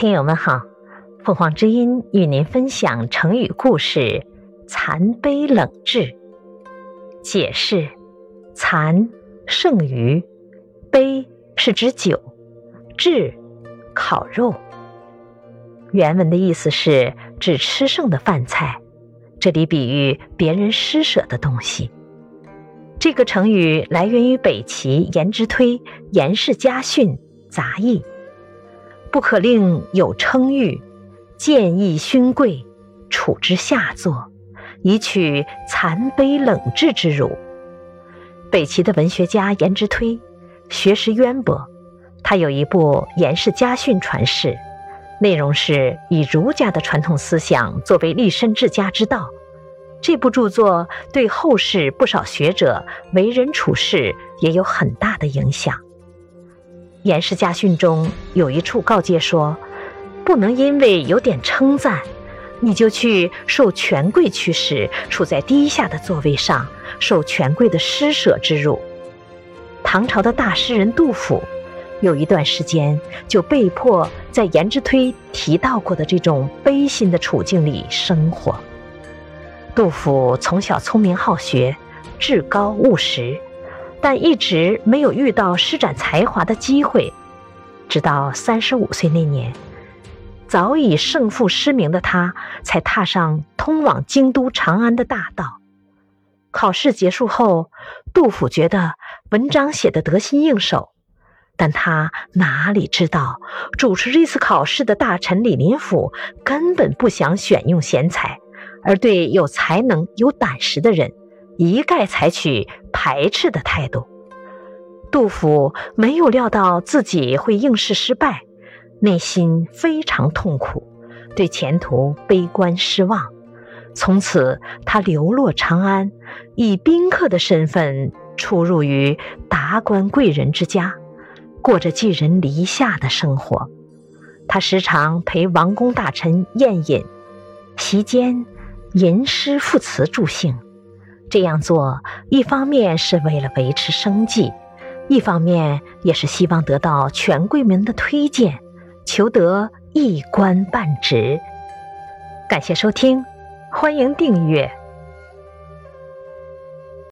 听友们好，凤凰之音与您分享成语故事“残杯冷炙”。解释：残，剩余；杯是指酒；炙，烤肉。原文的意思是指吃剩的饭菜，这里比喻别人施舍的东西。这个成语来源于北齐颜之推《颜氏家训》杂役。不可令有称誉，见义勋贵，处之下作，以取残杯冷炙之辱。北齐的文学家颜之推，学识渊博，他有一部《颜氏家训》传世，内容是以儒家的传统思想作为立身治家之道。这部著作对后世不少学者为人处事也有很大的影响。《颜氏家训》中有一处告诫说：“不能因为有点称赞，你就去受权贵驱使，处在低下的座位上，受权贵的施舍之辱。”唐朝的大诗人杜甫，有一段时间就被迫在颜之推提到过的这种悲心的处境里生活。杜甫从小聪明好学，志高务实。但一直没有遇到施展才华的机会，直到三十五岁那年，早已胜负失明的他，才踏上通往京都长安的大道。考试结束后，杜甫觉得文章写得得心应手，但他哪里知道，主持这次考试的大臣李林甫根本不想选用贤才，而对有才能、有胆识的人。一概采取排斥的态度。杜甫没有料到自己会应试失败，内心非常痛苦，对前途悲观失望。从此，他流落长安，以宾客的身份出入于达官贵人之家，过着寄人篱下的生活。他时常陪王公大臣宴饮，席间吟诗赋词助兴。这样做，一方面是为了维持生计，一方面也是希望得到权贵们的推荐，求得一官半职。感谢收听，欢迎订阅。